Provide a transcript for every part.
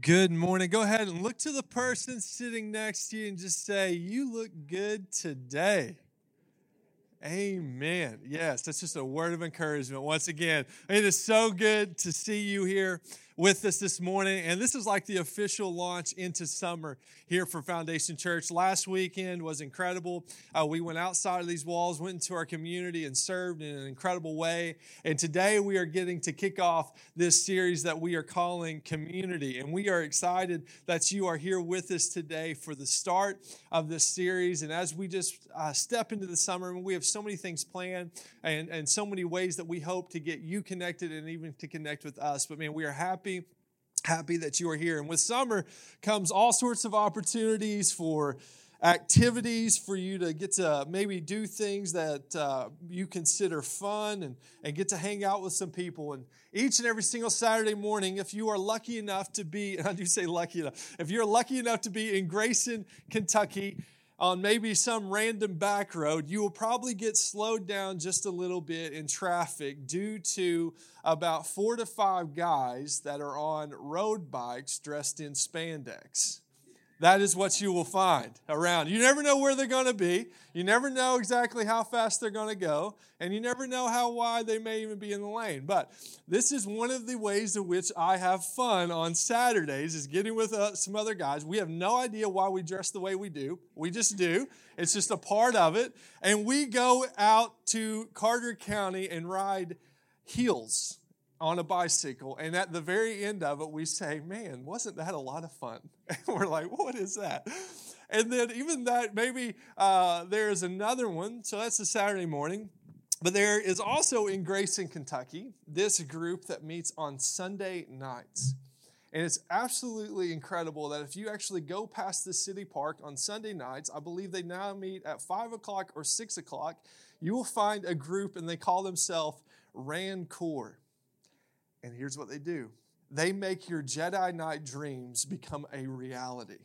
Good morning. Go ahead and look to the person sitting next to you and just say, You look good today. Amen. Yes, that's just a word of encouragement. Once again, it is so good to see you here with us this morning. And this is like the official launch into summer here for Foundation Church. Last weekend was incredible. Uh, we went outside of these walls, went into our community, and served in an incredible way. And today we are getting to kick off this series that we are calling Community. And we are excited that you are here with us today for the start of this series. And as we just uh, step into the summer, we have so many things planned and, and so many ways that we hope to get you connected and even to connect with us. But man, we are happy happy happy that you are here. And with summer comes all sorts of opportunities for activities for you to get to maybe do things that uh, you consider fun and, and get to hang out with some people. And each and every single Saturday morning, if you are lucky enough to be, and I do say lucky enough, if you're lucky enough to be in Grayson, Kentucky, on maybe some random back road, you will probably get slowed down just a little bit in traffic due to about four to five guys that are on road bikes dressed in spandex. That is what you will find around. You never know where they're going to be. You never know exactly how fast they're going to go. And you never know how wide they may even be in the lane. But this is one of the ways in which I have fun on Saturdays is getting with uh, some other guys. We have no idea why we dress the way we do. We just do. It's just a part of it. And we go out to Carter County and ride heels on a bicycle. And at the very end of it, we say, Man, wasn't that a lot of fun? And we're like, What is that? And then, even that, maybe uh, there's another one. So that's a Saturday morning. But there is also in Grayson, Kentucky, this group that meets on Sunday nights. And it's absolutely incredible that if you actually go past the city park on Sunday nights, I believe they now meet at 5 o'clock or 6 o'clock, you will find a group and they call themselves Rancor. And here's what they do they make your Jedi Knight dreams become a reality.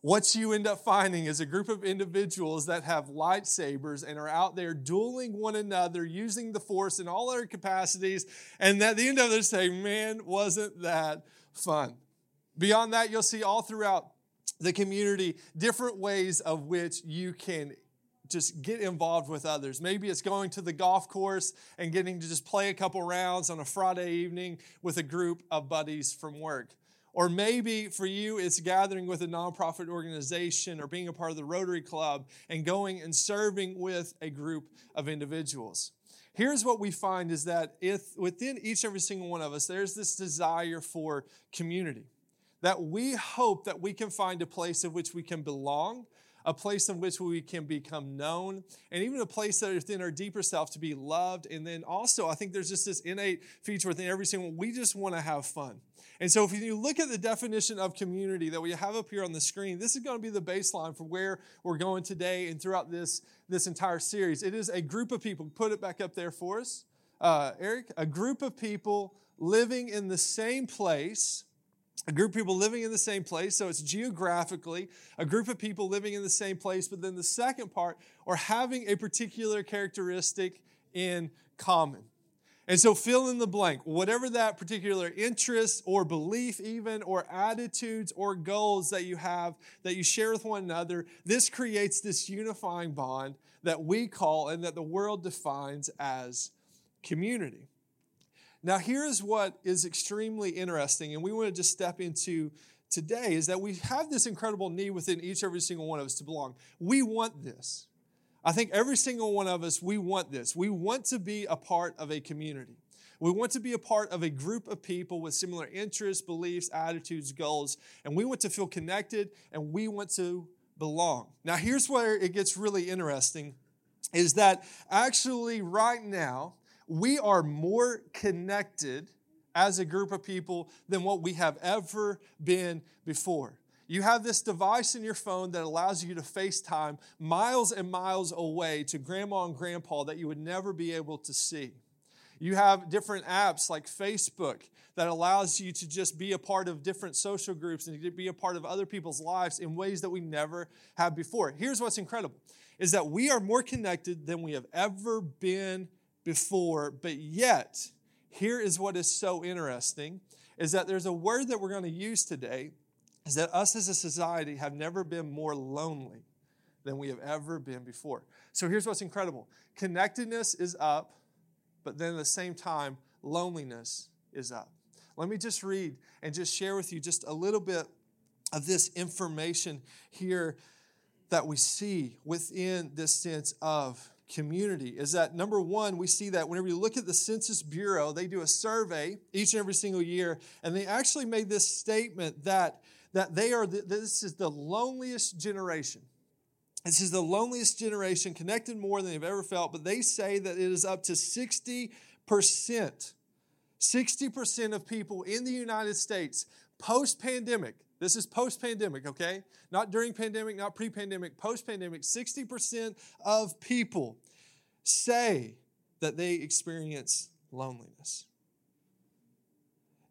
What you end up finding is a group of individuals that have lightsabers and are out there dueling one another, using the Force in all their capacities. And at the end of it, say, Man, wasn't that fun? Beyond that, you'll see all throughout the community different ways of which you can just get involved with others. Maybe it's going to the golf course and getting to just play a couple rounds on a Friday evening with a group of buddies from work. Or maybe for you, it's gathering with a nonprofit organization or being a part of the Rotary Club and going and serving with a group of individuals. Here's what we find is that if within each and every single one of us, there's this desire for community. That we hope that we can find a place in which we can belong, a place in which we can become known, and even a place that within our deeper self to be loved. And then also, I think there's just this innate feature within every single one. We just want to have fun. And so, if you look at the definition of community that we have up here on the screen, this is going to be the baseline for where we're going today and throughout this, this entire series. It is a group of people. Put it back up there for us, uh, Eric. A group of people living in the same place a group of people living in the same place. So it's geographically a group of people living in the same place. But then the second part, or having a particular characteristic in common. And so fill in the blank, whatever that particular interest or belief, even, or attitudes or goals that you have that you share with one another, this creates this unifying bond that we call and that the world defines as community. Now, here's what is extremely interesting, and we want to just step into today is that we have this incredible need within each every single one of us to belong. We want this. I think every single one of us, we want this. We want to be a part of a community. We want to be a part of a group of people with similar interests, beliefs, attitudes, goals, and we want to feel connected and we want to belong. Now, here's where it gets really interesting is that actually, right now, we are more connected as a group of people than what we have ever been before. You have this device in your phone that allows you to FaceTime miles and miles away to grandma and grandpa that you would never be able to see. You have different apps like Facebook that allows you to just be a part of different social groups and to be a part of other people's lives in ways that we never have before. Here's what's incredible is that we are more connected than we have ever been before, but yet, here is what is so interesting is that there's a word that we're going to use today is that us as a society have never been more lonely than we have ever been before. So here's what's incredible connectedness is up, but then at the same time, loneliness is up. Let me just read and just share with you just a little bit of this information here that we see within this sense of community is that number one, we see that whenever you look at the Census Bureau, they do a survey each and every single year, and they actually made this statement that, that they are the, this is the loneliest generation. This is the loneliest generation, connected more than they've ever felt, but they say that it is up to 60%. 60% of people in the United States post pandemic, this is post pandemic, okay? Not during pandemic, not pre pandemic, post pandemic, 60% of people say that they experience loneliness.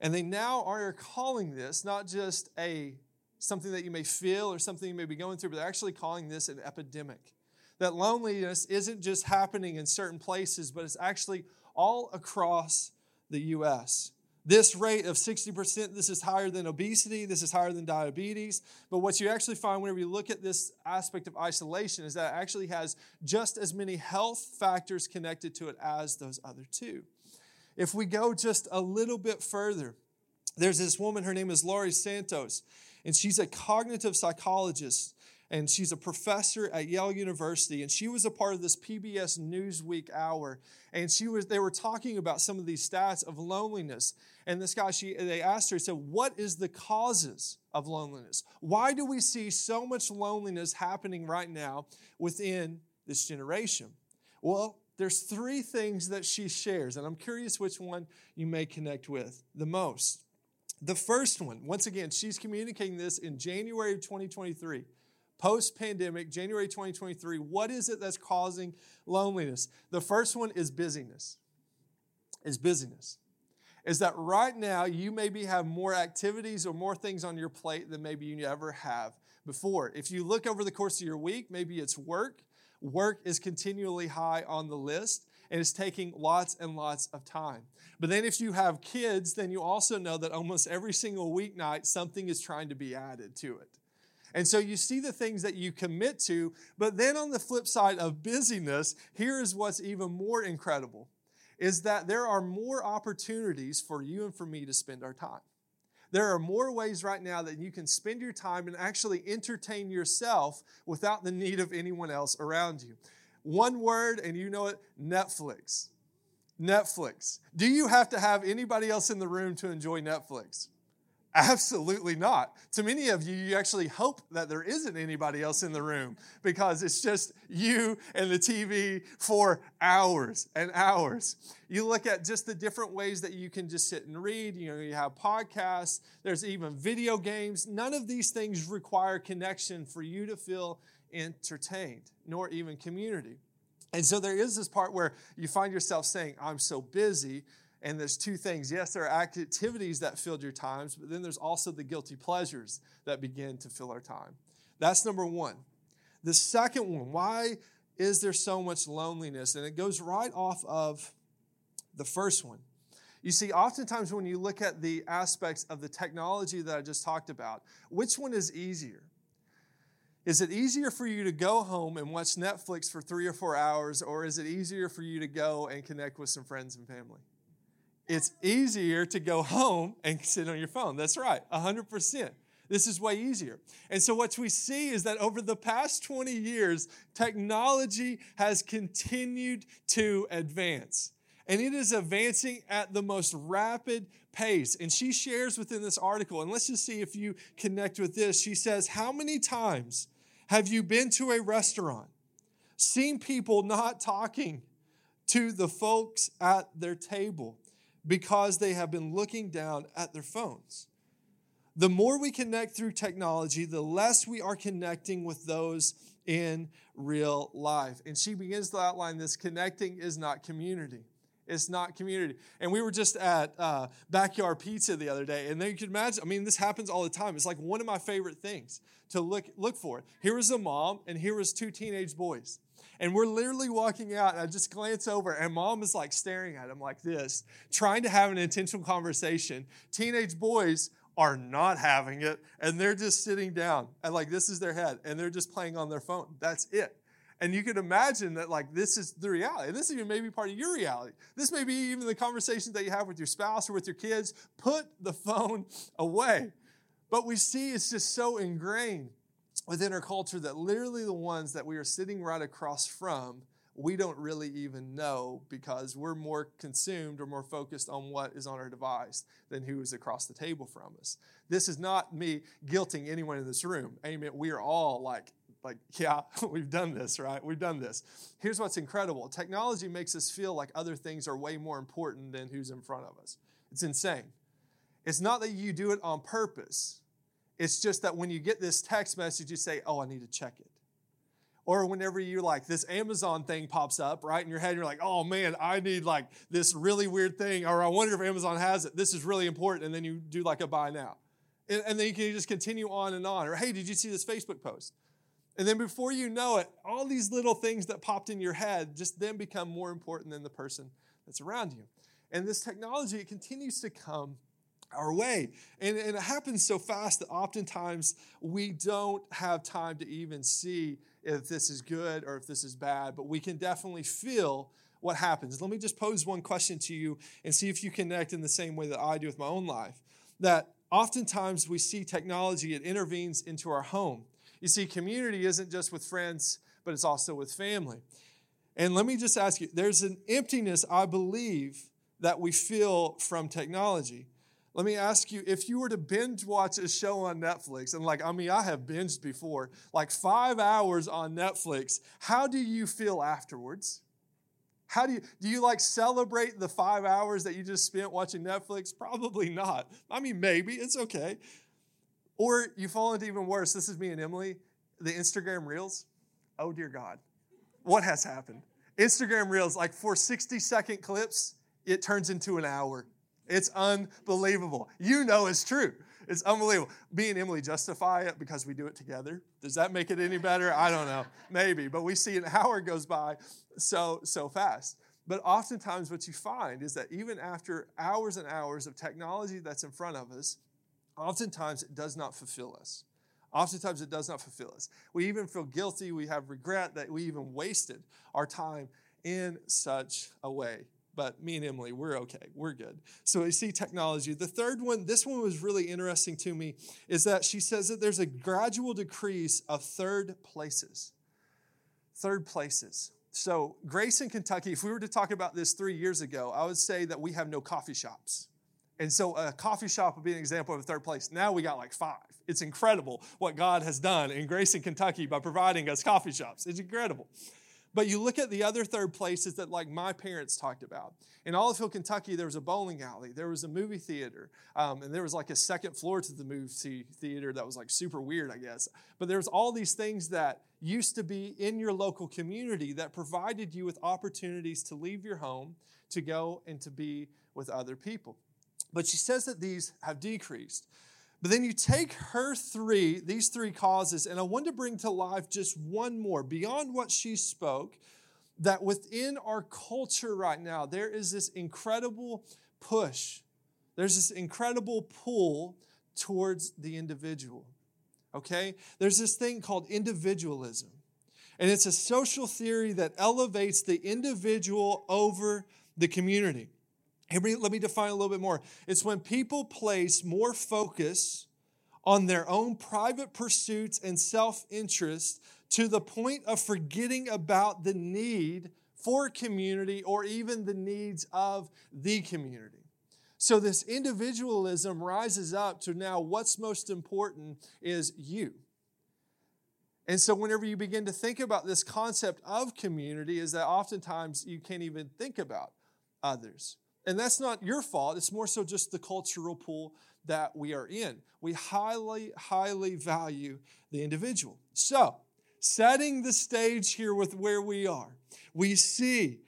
And they now are calling this not just a something that you may feel or something you may be going through, but they're actually calling this an epidemic. That loneliness isn't just happening in certain places, but it's actually all across the U.S. This rate of 60%, this is higher than obesity, this is higher than diabetes. But what you actually find whenever you look at this aspect of isolation is that it actually has just as many health factors connected to it as those other two. If we go just a little bit further, there's this woman, her name is Laurie Santos, and she's a cognitive psychologist and she's a professor at Yale University, and she was a part of this PBS Newsweek hour. And she was, they were talking about some of these stats of loneliness. And this guy, she, they asked her, He said, What is the causes of loneliness? Why do we see so much loneliness happening right now within this generation? Well, there's three things that she shares, and I'm curious which one you may connect with the most. The first one, once again, she's communicating this in January of 2023 post pandemic, January 2023, what is it that's causing loneliness? The first one is busyness. Is busyness. Is that right now you maybe have more activities or more things on your plate than maybe you ever have before. If you look over the course of your week, maybe it's work. Work is continually high on the list and it's taking lots and lots of time. But then if you have kids, then you also know that almost every single weeknight something is trying to be added to it. And so you see the things that you commit to, but then on the flip side of busyness, here is what's even more incredible is that there are more opportunities for you and for me to spend our time. There are more ways right now that you can spend your time and actually entertain yourself without the need of anyone else around you. One word, and you know it Netflix. Netflix. Do you have to have anybody else in the room to enjoy Netflix? Absolutely not. To many of you, you actually hope that there isn't anybody else in the room because it's just you and the TV for hours and hours. You look at just the different ways that you can just sit and read. You know, you have podcasts, there's even video games. None of these things require connection for you to feel entertained, nor even community. And so there is this part where you find yourself saying, I'm so busy and there's two things. Yes, there are activities that filled your times, but then there's also the guilty pleasures that begin to fill our time. That's number one. The second one, why is there so much loneliness? And it goes right off of the first one. You see, oftentimes when you look at the aspects of the technology that I just talked about, which one is easier? Is it easier for you to go home and watch Netflix for three or four hours, or is it easier for you to go and connect with some friends and family? It's easier to go home and sit on your phone. That's right, 100%. This is way easier. And so, what we see is that over the past 20 years, technology has continued to advance. And it is advancing at the most rapid pace. And she shares within this article, and let's just see if you connect with this. She says, How many times have you been to a restaurant, seen people not talking to the folks at their table? Because they have been looking down at their phones. The more we connect through technology, the less we are connecting with those in real life. And she begins to outline this connecting is not community. It's not community. And we were just at uh, Backyard Pizza the other day, and then you can imagine, I mean, this happens all the time. It's like one of my favorite things to look, look for. Here was a mom, and here was two teenage boys. And we're literally walking out, and I just glance over, and mom is like staring at him like this, trying to have an intentional conversation. Teenage boys are not having it, and they're just sitting down, and like this is their head, and they're just playing on their phone. That's it. And you can imagine that, like, this is the reality. and This even may be part of your reality. This may be even the conversations that you have with your spouse or with your kids. Put the phone away. But we see it's just so ingrained within our culture that literally the ones that we are sitting right across from, we don't really even know because we're more consumed or more focused on what is on our device than who is across the table from us. This is not me guilting anyone in this room. Amen. We are all like like, yeah, we've done this, right? We've done this. Here's what's incredible technology makes us feel like other things are way more important than who's in front of us. It's insane. It's not that you do it on purpose, it's just that when you get this text message, you say, oh, I need to check it. Or whenever you like this Amazon thing pops up, right, in your head, you're like, oh man, I need like this really weird thing, or I wonder if Amazon has it. This is really important. And then you do like a buy now. And, then you can just continue on and on. Or hey, did you see this Facebook post? And then before you know it, all these little things that popped in your head just then become more important than the person that's around you. And this technology, it continues to come our way. And, and it happens so fast that oftentimes we don't have time to even see if this is good or if this is bad, but we can definitely feel what happens. Let me just pose one question to you and see if you connect in the same way that I do with my own life. That oftentimes we see technology, it intervenes into our home. You see, community isn't just with friends, but it's also with family. And let me just ask you there's an emptiness, I believe, that we feel from technology. Let me ask you if you were to binge watch a show on Netflix, and like, I mean, I have binged before, like five hours on Netflix, how do you feel afterwards? How do you do you like celebrate the five hours that you just spent watching Netflix? Probably not. I mean, maybe it's okay. Or you fall into even worse. This is me and Emily, the Instagram Reels. Oh, dear God. What has happened? Instagram Reels, like for 60 second clips, it turns into an hour. It's unbelievable. You know it's true. It's unbelievable. Me and Emily justify it because we do it together. Does that make it any better? I don't know. Maybe. But we see an hour goes by so, so fast. But oftentimes, what you find is that even after hours and hours of technology that's in front of us, oftentimes it does not fulfill us. Oftentimes it does not fulfill us. We even feel guilty, we have regret that we even wasted our time in such a way. But me and Emily, we're okay. We're good. So we see technology. The third one, this one was really interesting to me, is that she says that there's a gradual decrease of third places. Third places. So, Grayson Kentucky, if we were to talk about this three years ago, I would say that we have no coffee shops. And so a coffee shop would be an example of a third place. Now we got like five. It's incredible what God has done in Grayson Kentucky by providing us coffee shops. It's incredible. But you look at the other third places that, like my parents talked about. In Olive Hill, Kentucky, there was a bowling alley, there was a movie theater, um, and there was like a second floor to the movie theater that was like super weird, I guess. But there was all these things that used to be in your local community that provided you with opportunities to leave your home, to go and to be with other people. But she says that these have decreased. But then you take her three, these three causes, and I want to bring to life just one more beyond what she spoke. That within our culture right now, there is this incredible push, there's this incredible pull towards the individual. Okay? There's this thing called individualism. And it's a social theory that elevates the individual over the community. Let me define a little bit more. It's when people place more focus on their own private pursuits and self interest to the point of forgetting about the need for community or even the needs of the community. So, this individualism rises up to now what's most important is you. And so, whenever you begin to think about this concept of community, is that oftentimes you can't even think about others. And that's not your fault. It's more so just the cultural pool that we are in. We highly, highly value the individual. So, setting the stage here with where we are, we see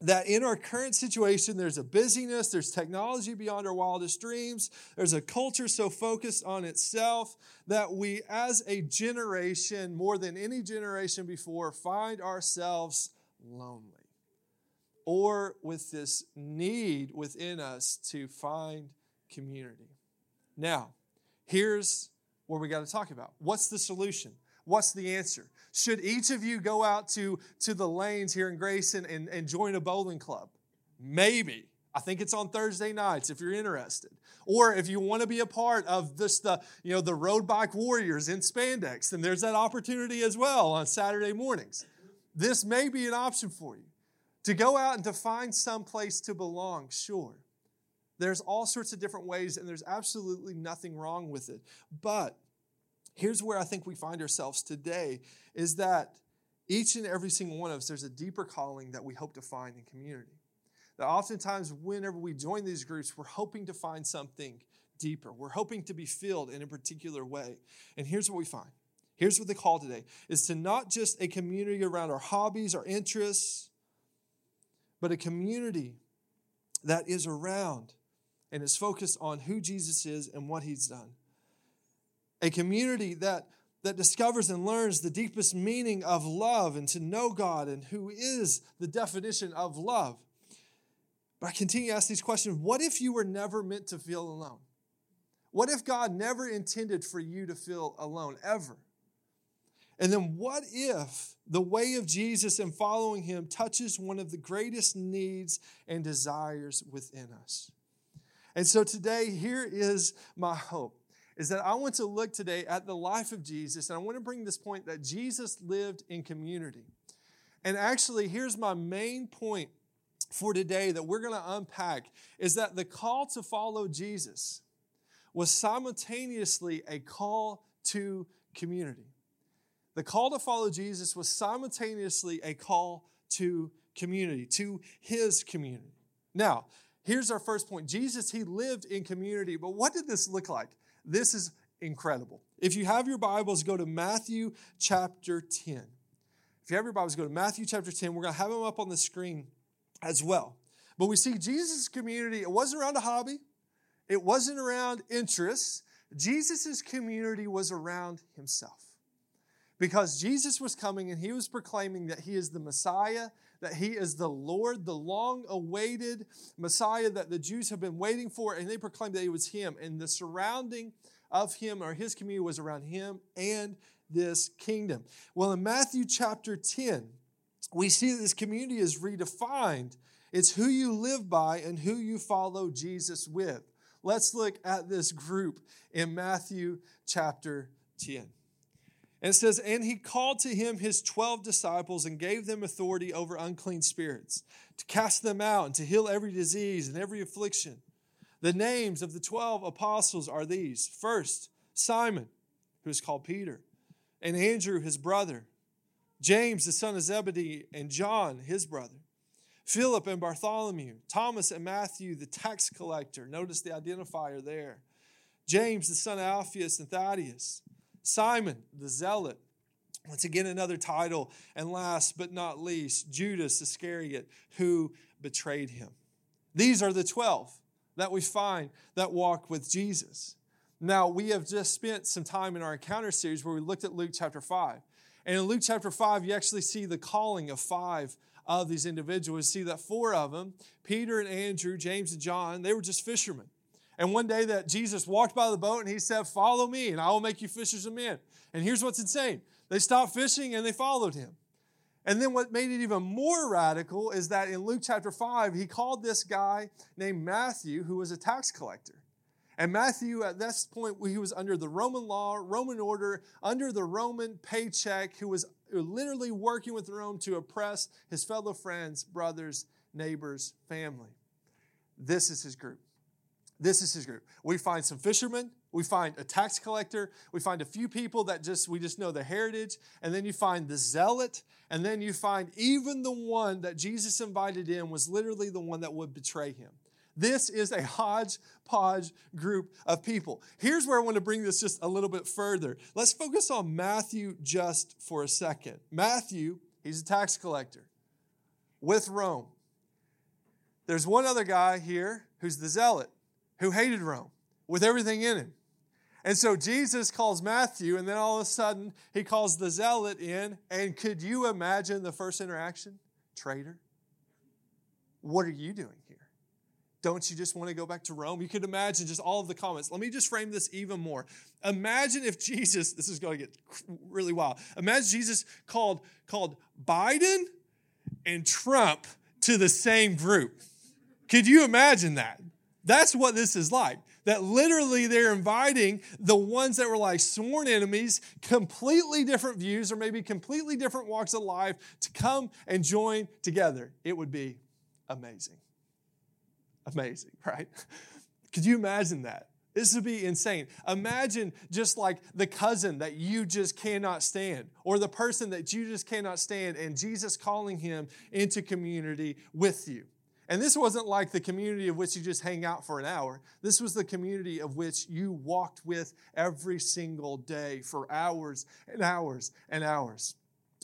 that in our current situation, there's a busyness, there's technology beyond our wildest dreams, there's a culture so focused on itself that we, as a generation, more than any generation before, find ourselves lonely or with this need within us to find community. Now, here's what we got to talk about. What's the solution? What's the answer? Should each of you go out to, to the lanes here in Grayson and, and join a bowling club? Maybe. I think it's on Thursday nights if you're interested. Or if you want to be a part of this, the, you know, the road bike warriors in spandex, then there's that opportunity as well on Saturday mornings. This may be an option for you. To go out and to find some place to belong, sure. There's all sorts of different ways, and there's absolutely nothing wrong with it. But here's where I think we find ourselves today is that each and every single one of us, there's a deeper calling that we hope to find in community. That oftentimes, whenever we join these groups, we're hoping to find something deeper. We're hoping to be filled in a particular way. And here's what we find. Here's what the call today is to not just a community around our hobbies, our interests, but a community that is around and is focused on who Jesus is and what he's done. A community that, that discovers and learns the deepest meaning of love and to know God and who is the definition of love. But I continue to ask these questions what if you were never meant to feel alone? What if God never intended for you to feel alone, ever? And then what if the way of Jesus and following him touches one of the greatest needs and desires within us? And so today, here is my hope is that I want to look today at the life of Jesus, and I want to bring this point that Jesus lived in community. And actually, here's my main point for today that we're going to unpack is that the call to follow Jesus was simultaneously a call to community. The call to follow Jesus was simultaneously a call to community, to his community. Now, here's our first point Jesus, he lived in community, but what did this look like? This is incredible. If you have your Bibles, go to Matthew chapter 10. If you have your Bibles, go to Matthew chapter 10. We're going to have them up on the screen as well. But we see Jesus' community, it wasn't around a hobby, it wasn't around interests. Jesus' community was around himself because Jesus was coming and he was proclaiming that he is the Messiah, that he is the Lord, the long awaited Messiah that the Jews have been waiting for, and they proclaimed that it was him. And the surrounding of him or his community was around him and this kingdom. Well, in Matthew chapter 10, we see that this community is redefined. It's who you live by and who you follow Jesus with. Let's look at this group in Matthew chapter 10. And it says, And he called to him his 12 disciples and gave them authority over unclean spirits, to cast them out and to heal every disease and every affliction. The names of the 12 apostles are these First, Simon, who is called Peter, and Andrew, his brother, James, the son of Zebedee, and John, his brother, Philip and Bartholomew, Thomas and Matthew, the tax collector. Notice the identifier there. James, the son of Alphaeus and Thaddeus. Simon the Zealot. Once again, another title. And last but not least, Judas Iscariot, who betrayed him. These are the 12 that we find that walk with Jesus. Now, we have just spent some time in our encounter series where we looked at Luke chapter 5. And in Luke chapter 5, you actually see the calling of five of these individuals. You see that four of them, Peter and Andrew, James and John, they were just fishermen. And one day that Jesus walked by the boat and he said, Follow me, and I will make you fishers of men. And here's what's insane they stopped fishing and they followed him. And then what made it even more radical is that in Luke chapter 5, he called this guy named Matthew, who was a tax collector. And Matthew, at this point, he was under the Roman law, Roman order, under the Roman paycheck, who was literally working with Rome to oppress his fellow friends, brothers, neighbors, family. This is his group. This is his group. We find some fishermen, we find a tax collector, we find a few people that just we just know the heritage, and then you find the zealot, and then you find even the one that Jesus invited in was literally the one that would betray him. This is a hodgepodge group of people. Here's where I want to bring this just a little bit further. Let's focus on Matthew just for a second. Matthew, he's a tax collector with Rome. there's one other guy here who's the zealot who hated Rome with everything in him. And so Jesus calls Matthew, and then all of a sudden he calls the zealot in. And could you imagine the first interaction? Traitor, what are you doing here? Don't you just want to go back to Rome? You could imagine just all of the comments. Let me just frame this even more. Imagine if Jesus, this is going to get really wild. Imagine Jesus called, called Biden and Trump to the same group. Could you imagine that? That's what this is like. That literally they're inviting the ones that were like sworn enemies, completely different views, or maybe completely different walks of life to come and join together. It would be amazing. Amazing, right? Could you imagine that? This would be insane. Imagine just like the cousin that you just cannot stand, or the person that you just cannot stand, and Jesus calling him into community with you. And this wasn't like the community of which you just hang out for an hour. This was the community of which you walked with every single day for hours and hours and hours.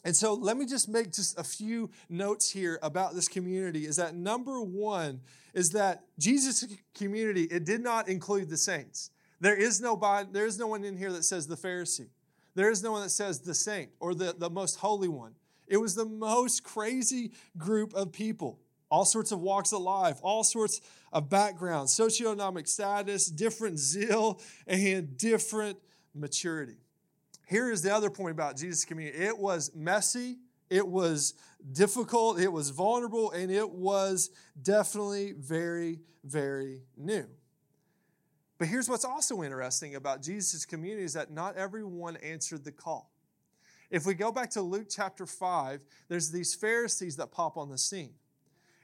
And so let me just make just a few notes here about this community is that number 1 is that Jesus community it did not include the saints. There is no there is no one in here that says the Pharisee. There is no one that says the saint or the, the most holy one. It was the most crazy group of people all sorts of walks of life, all sorts of backgrounds, socioeconomic status, different zeal, and different maturity. Here is the other point about Jesus' community it was messy, it was difficult, it was vulnerable, and it was definitely very, very new. But here's what's also interesting about Jesus' community is that not everyone answered the call. If we go back to Luke chapter 5, there's these Pharisees that pop on the scene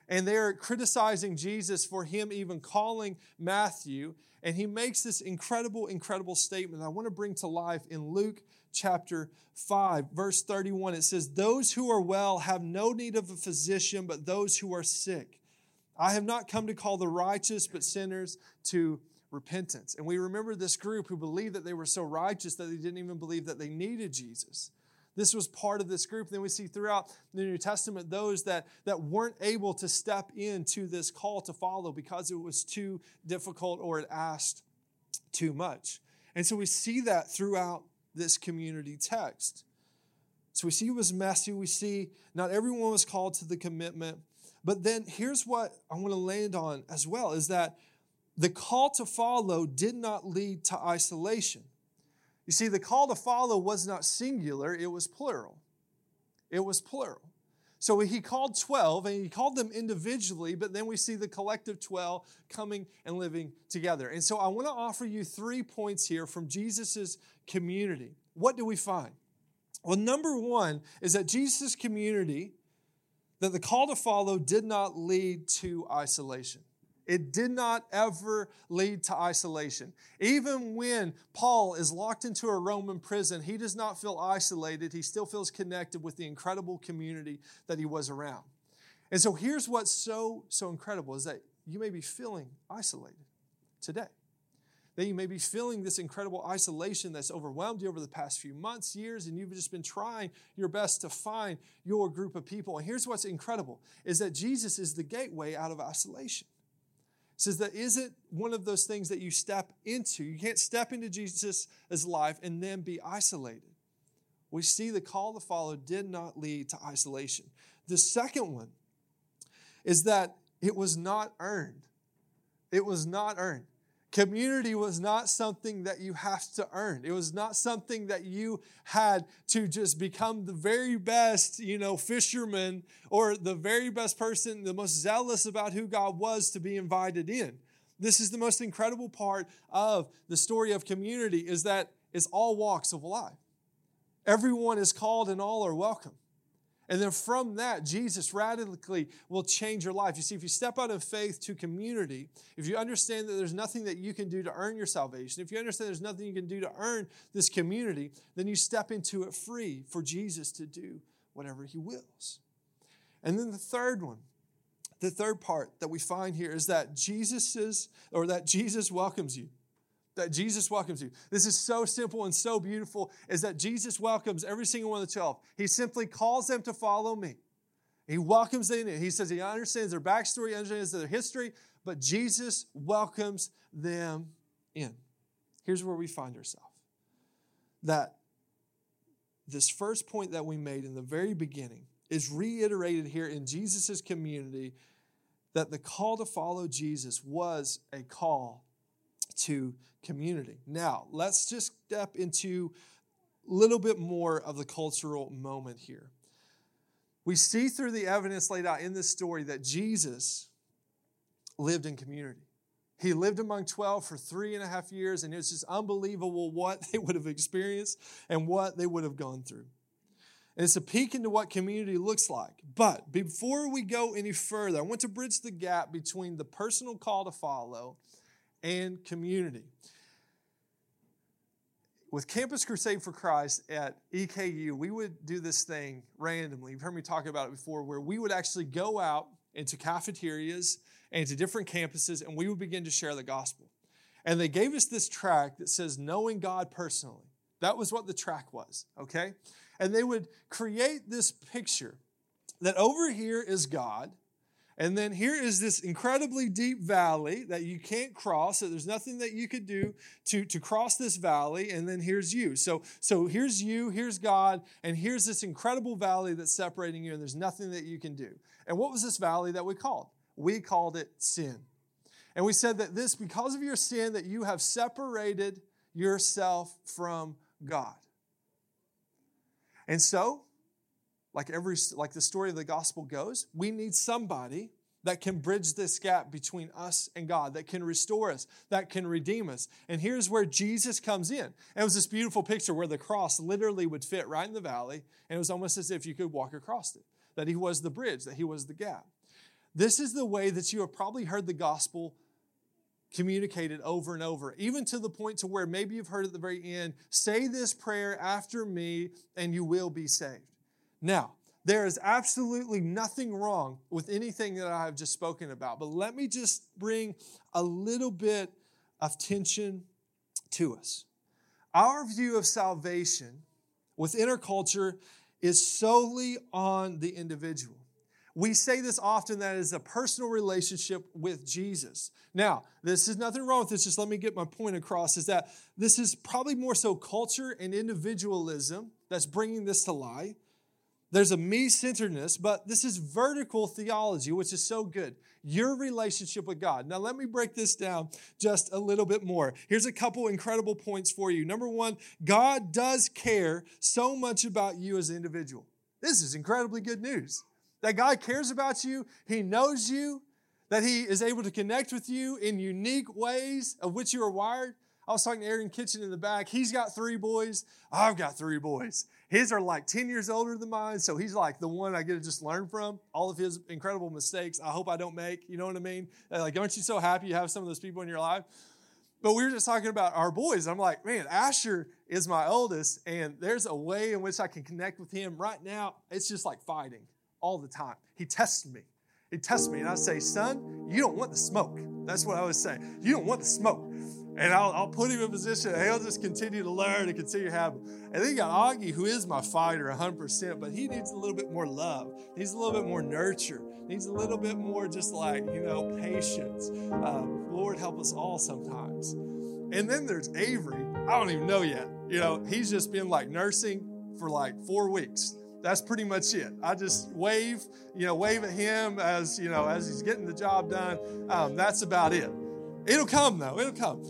and they're criticizing Jesus for him even calling Matthew. And he makes this incredible, incredible statement I want to bring to life in Luke chapter 5, verse 31. It says, Those who are well have no need of a physician, but those who are sick. I have not come to call the righteous, but sinners to repentance. And we remember this group who believed that they were so righteous that they didn't even believe that they needed Jesus. This was part of this group. Then we see throughout the New Testament those that, that weren't able to step into this call to follow because it was too difficult or it asked too much. And so we see that throughout this community text. So we see it was messy. We see not everyone was called to the commitment. But then here's what I want to land on as well is that the call to follow did not lead to isolation. You see, the call to follow was not singular, it was plural. It was plural. So he called 12 and he called them individually, but then we see the collective 12 coming and living together. And so I want to offer you three points here from Jesus' community. What do we find? Well, number one is that Jesus' community, that the call to follow did not lead to isolation. It did not ever lead to isolation. Even when Paul is locked into a Roman prison, he does not feel isolated. He still feels connected with the incredible community that he was around. And so here's what's so, so incredible is that you may be feeling isolated today. That you may be feeling this incredible isolation that's overwhelmed you over the past few months, years, and you've just been trying your best to find your group of people. And here's what's incredible is that Jesus is the gateway out of isolation says that is it one of those things that you step into? You can't step into Jesus' as life and then be isolated. We see the call to follow did not lead to isolation. The second one is that it was not earned. It was not earned. Community was not something that you have to earn. It was not something that you had to just become the very best, you know, fisherman or the very best person, the most zealous about who God was to be invited in. This is the most incredible part of the story of community is that it's all walks of life. Everyone is called and all are welcome. And then from that, Jesus radically will change your life. You see, if you step out of faith to community, if you understand that there's nothing that you can do to earn your salvation, if you understand there's nothing you can do to earn this community, then you step into it free for Jesus to do whatever he wills. And then the third one, the third part that we find here is that Jesus is, or that Jesus welcomes you that Jesus welcomes you. This is so simple and so beautiful is that Jesus welcomes every single one of the 12. He simply calls them to follow me. He welcomes them in. He says he understands their backstory, understands their history, but Jesus welcomes them in. Here's where we find ourselves that this first point that we made in the very beginning is reiterated here in Jesus' community that the call to follow Jesus was a call to community. Now, let's just step into a little bit more of the cultural moment here. We see through the evidence laid out in this story that Jesus lived in community. He lived among 12 for three and a half years, and it's just unbelievable what they would have experienced and what they would have gone through. And it's a peek into what community looks like. But before we go any further, I want to bridge the gap between the personal call to follow and community. With Campus Crusade for Christ at EKU, we would do this thing randomly. You've heard me talk about it before, where we would actually go out into cafeterias and to different campuses, and we would begin to share the gospel. And they gave us this track that says, Knowing God personally. That was what the track was, okay? And they would create this picture that over here is God, and then here is this incredibly deep valley that you can't cross. So there's nothing that you could do to, to cross this valley. And then here's you. So, so here's you, here's God, and here's this incredible valley that's separating you, and there's nothing that you can do. And what was this valley that we called? We called it sin. And we said that this, because of your sin, that you have separated yourself from God. And so, like every like the story of the gospel goes, we need somebody that can bridge this gap between us and God, that can restore us, that can redeem us. And here's where Jesus comes in. And it was this beautiful picture where the cross literally would fit right in the valley, and it was almost as if you could walk across it, that he was the bridge, that he was the gap. This is the way that you have probably heard the gospel communicated over and over, even to the point to where maybe you've heard at the very end, say this prayer after me and you will be saved. Now, there is absolutely nothing wrong with anything that I have just spoken about, but let me just bring a little bit of tension to us. Our view of salvation within our culture is solely on the individual. We say this often that is a personal relationship with Jesus. Now, this is nothing wrong with this, just let me get my point across is that this is probably more so culture and individualism that's bringing this to light. There's a me centeredness, but this is vertical theology, which is so good. Your relationship with God. Now, let me break this down just a little bit more. Here's a couple incredible points for you. Number one, God does care so much about you as an individual. This is incredibly good news that God cares about you, He knows you, that He is able to connect with you in unique ways of which you are wired. I was talking to Aaron Kitchen in the back. He's got three boys. I've got three boys. His are like 10 years older than mine, so he's like the one I get to just learn from. All of his incredible mistakes, I hope I don't make. You know what I mean? Like, aren't you so happy you have some of those people in your life? But we were just talking about our boys. I'm like, man, Asher is my oldest, and there's a way in which I can connect with him right now. It's just like fighting all the time. He tests me. He tests me, and I say, Son, you don't want the smoke. That's what I would say. You don't want the smoke. And I'll, I'll put him in position, and he'll just continue to learn and continue to have. And then you got Augie, who is my fighter 100%, but he needs a little bit more love, needs a little bit more nurture, needs a little bit more just like, you know, patience. Um, Lord, help us all sometimes. And then there's Avery. I don't even know yet. You know, he's just been like nursing for like four weeks that's pretty much it. I just wave, you know, wave at him as you know as he's getting the job done. Um, that's about it. It'll come though. It'll come.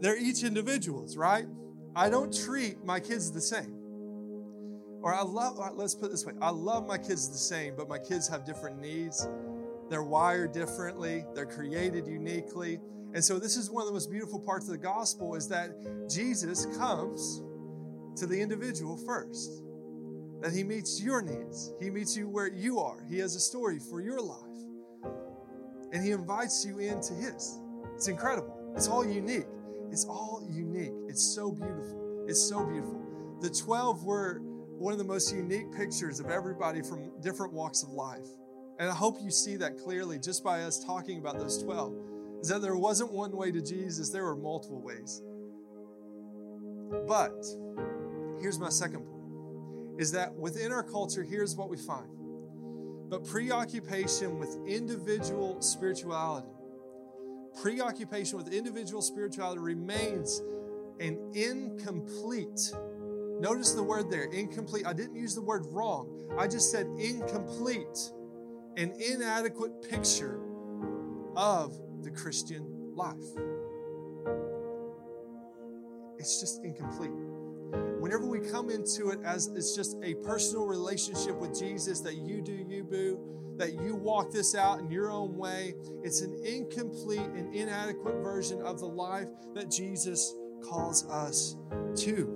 They're each individuals, right? I don't treat my kids the same. Or I love. let's put this way: I love my kids the same, but my kids have different needs. They're wired differently. They're created uniquely. And so this is one of the most beautiful parts of the gospel is that Jesus comes to the individual first that He meets your needs. He meets you where you are. He has a story for your life. And He invites you into His. It's incredible. It's all unique. It's all unique. It's so beautiful. It's so beautiful. The 12 were one of the most unique pictures of everybody from different walks of life. And I hope you see that clearly just by us talking about those 12. Is that there wasn't one way to Jesus, there were multiple ways. But here's my second point is that within our culture, here's what we find but preoccupation with individual spirituality. Preoccupation with individual spirituality remains an incomplete. Notice the word there, incomplete. I didn't use the word wrong. I just said incomplete, an inadequate picture of the Christian life. It's just incomplete. Whenever we come into it as it's just a personal relationship with Jesus that you do, you boo, that you walk this out in your own way, it's an incomplete and inadequate version of the life that Jesus calls us to.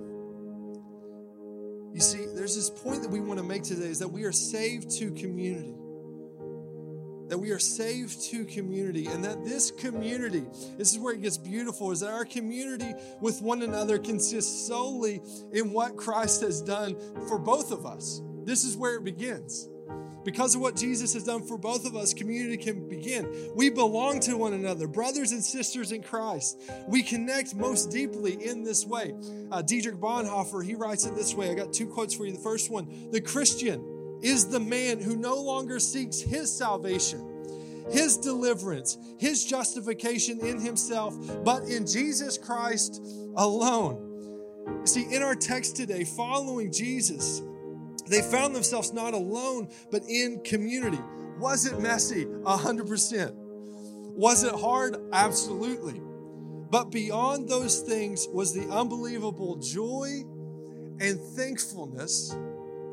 You see, there's this point that we want to make today is that we are saved to community that we are saved to community and that this community this is where it gets beautiful is that our community with one another consists solely in what christ has done for both of us. This is where it begins. Because of what jesus has done for both of us community can begin. We belong to one another brothers and sisters in christ. We connect most deeply in this way. Uh, dietrich bonhoeffer he writes it this way. I got two quotes for you. The first one the christian is the man who no longer seeks his salvation, his deliverance, his justification in himself, but in Jesus Christ alone. See, in our text today, following Jesus, they found themselves not alone, but in community. Was it messy? 100%. Was it hard? Absolutely. But beyond those things was the unbelievable joy and thankfulness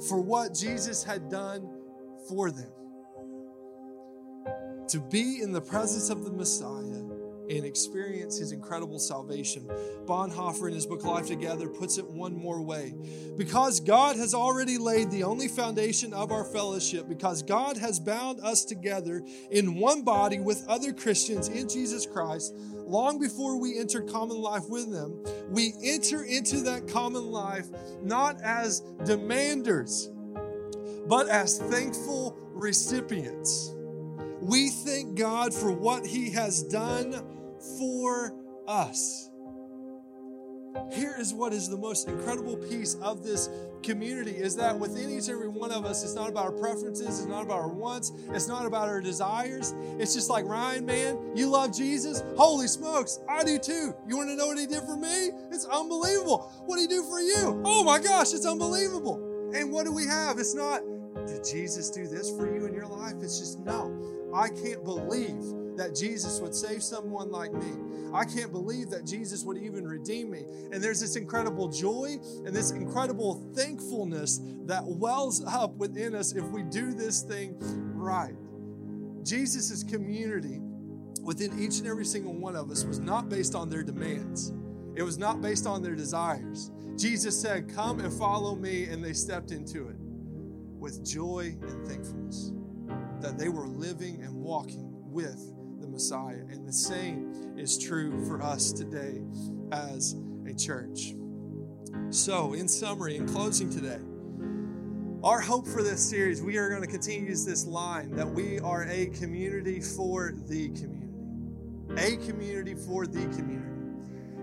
for what Jesus had done for them. To be in the presence of the Messiah and experience his incredible salvation. Bonhoeffer, in his book Life Together, puts it one more way. Because God has already laid the only foundation of our fellowship, because God has bound us together in one body with other Christians in Jesus Christ, long before we enter common life with them, we enter into that common life not as demanders, but as thankful recipients. We thank God for what He has done for us. Here is what is the most incredible piece of this community is that within each and every one of us, it's not about our preferences, it's not about our wants, it's not about our desires. It's just like, Ryan, man, you love Jesus? Holy smokes, I do too. You want to know what he did for me? It's unbelievable. What did he do for you? Oh my gosh, it's unbelievable. And what do we have? It's not, did Jesus do this for you in your life? It's just, no, I can't believe that Jesus would save someone like me. I can't believe that Jesus would even redeem me. And there's this incredible joy and this incredible thankfulness that wells up within us if we do this thing right. Jesus' community within each and every single one of us was not based on their demands, it was not based on their desires. Jesus said, Come and follow me, and they stepped into it with joy and thankfulness that they were living and walking with Messiah. And the same is true for us today as a church. So, in summary, in closing today, our hope for this series, we are going to continue to use this line that we are a community for the community. A community for the community.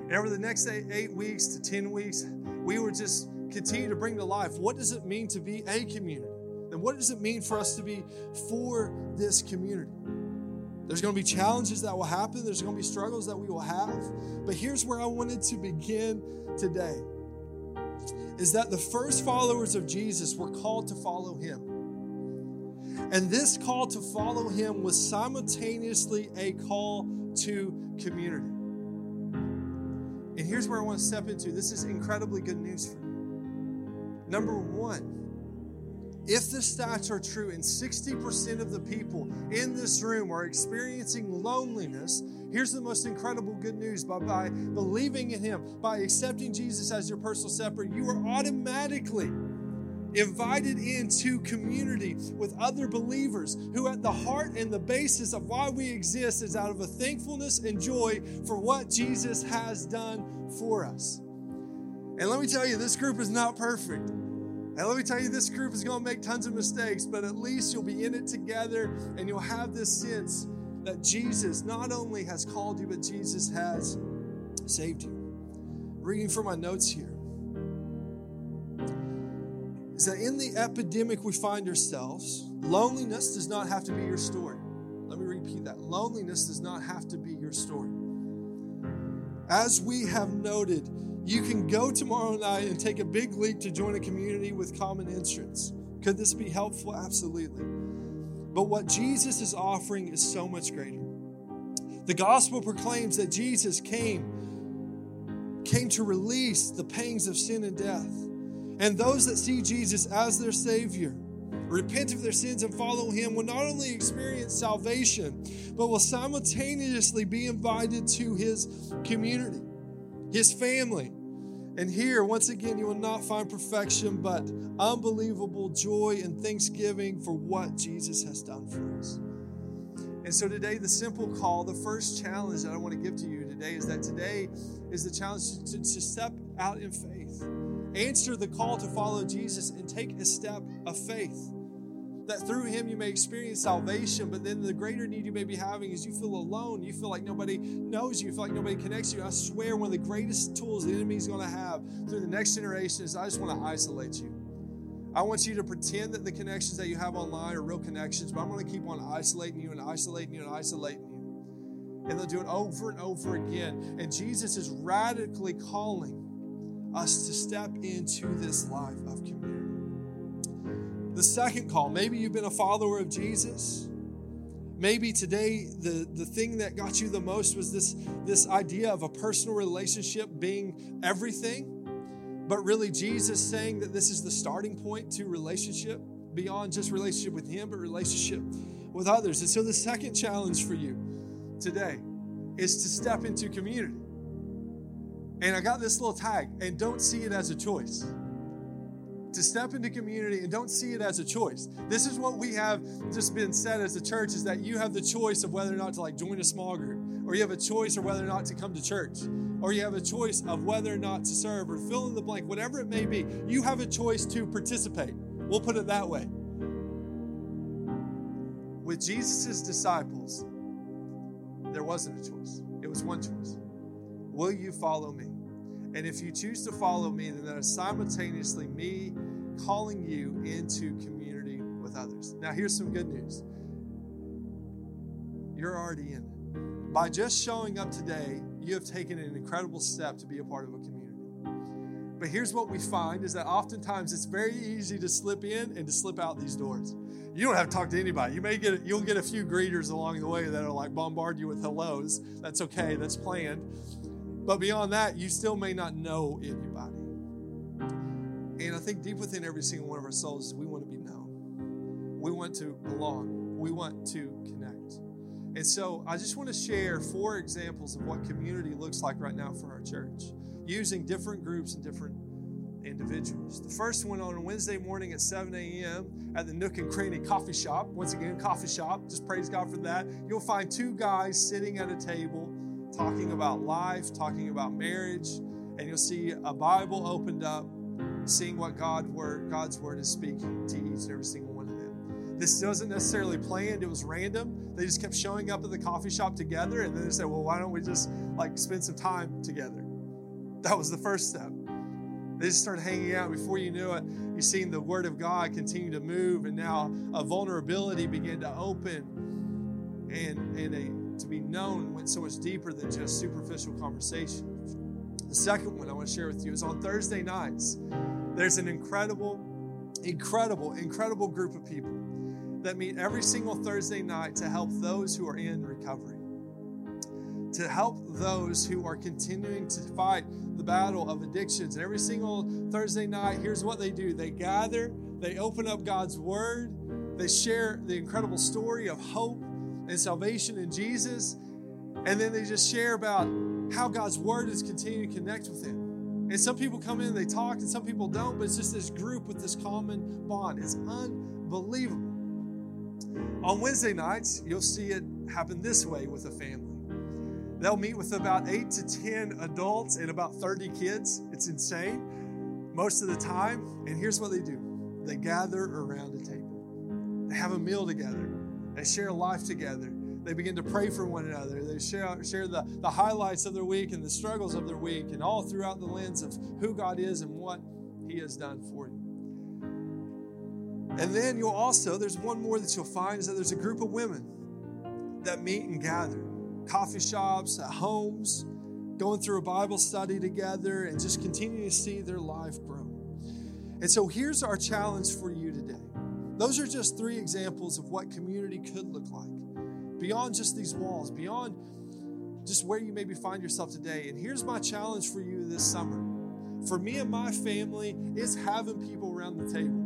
And over the next eight, eight weeks to 10 weeks, we will just continue to bring to life what does it mean to be a community? And what does it mean for us to be for this community? There's going to be challenges that will happen, there's going to be struggles that we will have. But here's where I wanted to begin today is that the first followers of Jesus were called to follow him. And this call to follow him was simultaneously a call to community. And here's where I want to step into. This is incredibly good news for you. Number one, if the stats are true and 60% of the people in this room are experiencing loneliness, here's the most incredible good news by, by believing in Him, by accepting Jesus as your personal shepherd, you are automatically invited into community with other believers who, at the heart and the basis of why we exist, is out of a thankfulness and joy for what Jesus has done for us. And let me tell you, this group is not perfect. And let me tell you, this group is going to make tons of mistakes, but at least you'll be in it together and you'll have this sense that Jesus not only has called you, but Jesus has saved you. Reading from my notes here is that in the epidemic we find ourselves, Loneliness does not have to be your story. Let me repeat that. Loneliness does not have to be your story. As we have noted, you can go tomorrow night and take a big leap to join a community with common interests. Could this be helpful? Absolutely. But what Jesus is offering is so much greater. The gospel proclaims that Jesus came came to release the pangs of sin and death. And those that see Jesus as their savior repent of their sins and follow him will not only experience salvation, but will simultaneously be invited to his community, his family. And here, once again, you will not find perfection, but unbelievable joy and thanksgiving for what Jesus has done for us. And so today, the simple call, the first challenge that I want to give to you today is that today is the challenge to, to step out in faith. Answer the call to follow Jesus and take a step of faith that through him you may experience salvation, but then the greater need you may be having is you feel alone. You feel like nobody knows you. You feel like nobody connects you. I swear, one of the greatest tools the enemy is going to have through the next generation is I just want to isolate you. I want you to pretend that the connections that you have online are real connections, but I'm going to keep on isolating you and isolating you and isolating you. And they'll do it over and over again. And Jesus is radically calling us to step into this life of community. The second call, maybe you've been a follower of Jesus. Maybe today the, the thing that got you the most was this, this idea of a personal relationship being everything. But really, Jesus saying that this is the starting point to relationship beyond just relationship with Him, but relationship with others. And so, the second challenge for you today is to step into community. And I got this little tag, and don't see it as a choice to step into community and don't see it as a choice. This is what we have just been said as a church is that you have the choice of whether or not to like join a small group, or you have a choice of whether or not to come to church, or you have a choice of whether or not to serve, or fill in the blank, whatever it may be. You have a choice to participate. We'll put it that way. With Jesus' disciples, there wasn't a choice, it was one choice. Will you follow me? And if you choose to follow me, then that is simultaneously me calling you into community with others. Now, here's some good news you're already in it. By just showing up today, you have taken an incredible step to be a part of a community. But here's what we find is that oftentimes it's very easy to slip in and to slip out these doors. You don't have to talk to anybody. You may get you'll get a few greeters along the way that are like bombard you with hellos. That's okay. That's planned. But beyond that, you still may not know anybody. And I think deep within every single one of our souls, we want to be known. We want to belong. We want to connect. And so I just want to share four examples of what community looks like right now for our church, using different groups and different individuals. The first one on Wednesday morning at 7 a.m. at the Nook and Cranny Coffee Shop. Once again, coffee shop. Just praise God for that. You'll find two guys sitting at a table talking about life, talking about marriage, and you'll see a Bible opened up seeing what God word, God's word is speaking to each and every single one of them. This wasn't necessarily planned, it was random. They just kept showing up at the coffee shop together, and then they said, Well, why don't we just like spend some time together? That was the first step. They just started hanging out. Before you knew it, you've seen the Word of God continue to move, and now a vulnerability began to open, and, and a, to be known went so much deeper than just superficial conversation. The second one I want to share with you is on Thursday nights. There's an incredible, incredible, incredible group of people that meet every single Thursday night to help those who are in recovery, to help those who are continuing to fight the battle of addictions. And every single Thursday night, here's what they do they gather, they open up God's Word, they share the incredible story of hope and salvation in Jesus, and then they just share about how God's Word is continuing to connect with them. And some people come in, they talk, and some people don't, but it's just this group with this common bond. It's unbelievable. On Wednesday nights, you'll see it happen this way with a family. They'll meet with about eight to 10 adults and about 30 kids. It's insane most of the time. And here's what they do they gather around a table, they have a meal together, they share life together, they begin to pray for one another. They share, share the, the highlights of their week and the struggles of their week, and all throughout the lens of who God is and what He has done for you. And then you'll also, there's one more that you'll find is that there's a group of women that meet and gather. Coffee shops, at homes, going through a Bible study together, and just continue to see their life grow. And so here's our challenge for you. Those are just three examples of what community could look like beyond just these walls, beyond just where you maybe find yourself today. And here's my challenge for you this summer. For me and my family, it's having people around the table.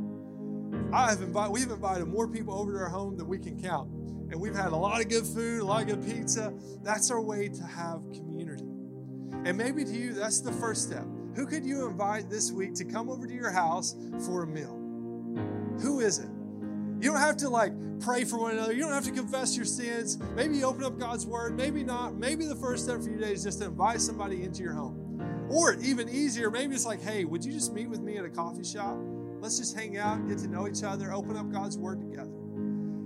I have invited, we've invited more people over to our home than we can count. And we've had a lot of good food, a lot of good pizza. That's our way to have community. And maybe to you, that's the first step. Who could you invite this week to come over to your house for a meal? Who is it? You don't have to like pray for one another. You don't have to confess your sins. Maybe you open up God's word. Maybe not. Maybe the first step for you today is just to invite somebody into your home. Or even easier, maybe it's like, hey, would you just meet with me at a coffee shop? Let's just hang out, get to know each other, open up God's word together.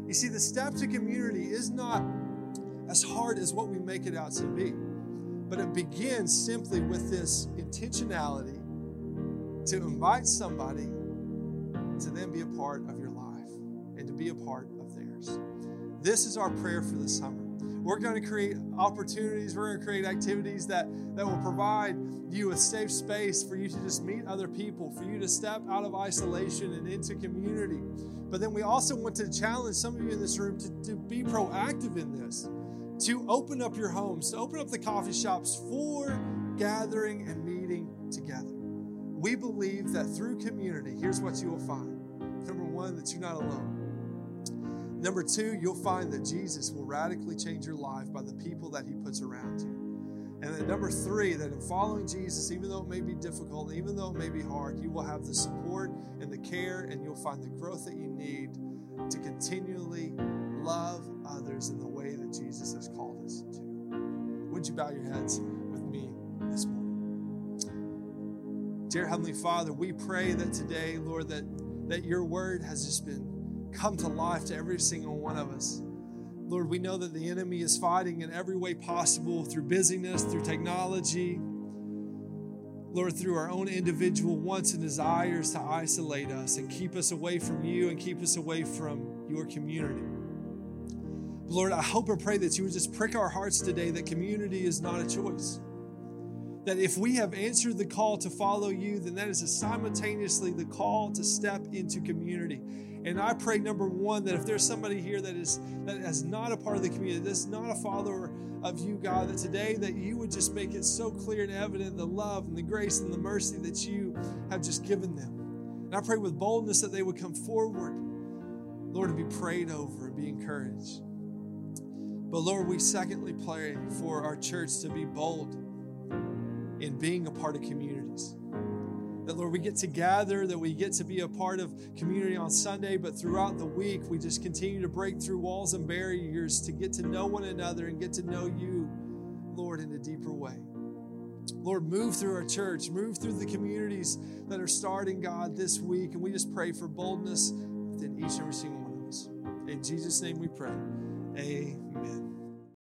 You see, the step to community is not as hard as what we make it out to be, but it begins simply with this intentionality to invite somebody to then be a part of your life be a part of theirs. This is our prayer for the summer. We're going to create opportunities, we're going to create activities that, that will provide you a safe space for you to just meet other people, for you to step out of isolation and into community. But then we also want to challenge some of you in this room to, to be proactive in this, to open up your homes, to open up the coffee shops for gathering and meeting together. We believe that through community, here's what you will find. Number one, that you're not alone. Number two, you'll find that Jesus will radically change your life by the people that he puts around you. And then number three, that in following Jesus, even though it may be difficult, even though it may be hard, you will have the support and the care, and you'll find the growth that you need to continually love others in the way that Jesus has called us to. Would you bow your heads with me this morning? Dear Heavenly Father, we pray that today, Lord, that, that your word has just been come to life to every single one of us. Lord, we know that the enemy is fighting in every way possible through busyness, through technology, Lord, through our own individual wants and desires to isolate us and keep us away from you and keep us away from your community. Lord, I hope and pray that you would just prick our hearts today that community is not a choice. That if we have answered the call to follow you, then that is simultaneously the call to step into community. And I pray, number one, that if there's somebody here that is that is not a part of the community, that's not a follower of you, God, that today that you would just make it so clear and evident the love and the grace and the mercy that you have just given them. And I pray with boldness that they would come forward, Lord, to be prayed over and be encouraged. But Lord, we secondly pray for our church to be bold in being a part of communities. That, Lord, we get to gather, that we get to be a part of community on Sunday, but throughout the week, we just continue to break through walls and barriers to get to know one another and get to know you, Lord, in a deeper way. Lord, move through our church, move through the communities that are starting, God, this week. And we just pray for boldness within each and every single one of us. In Jesus' name we pray. Amen.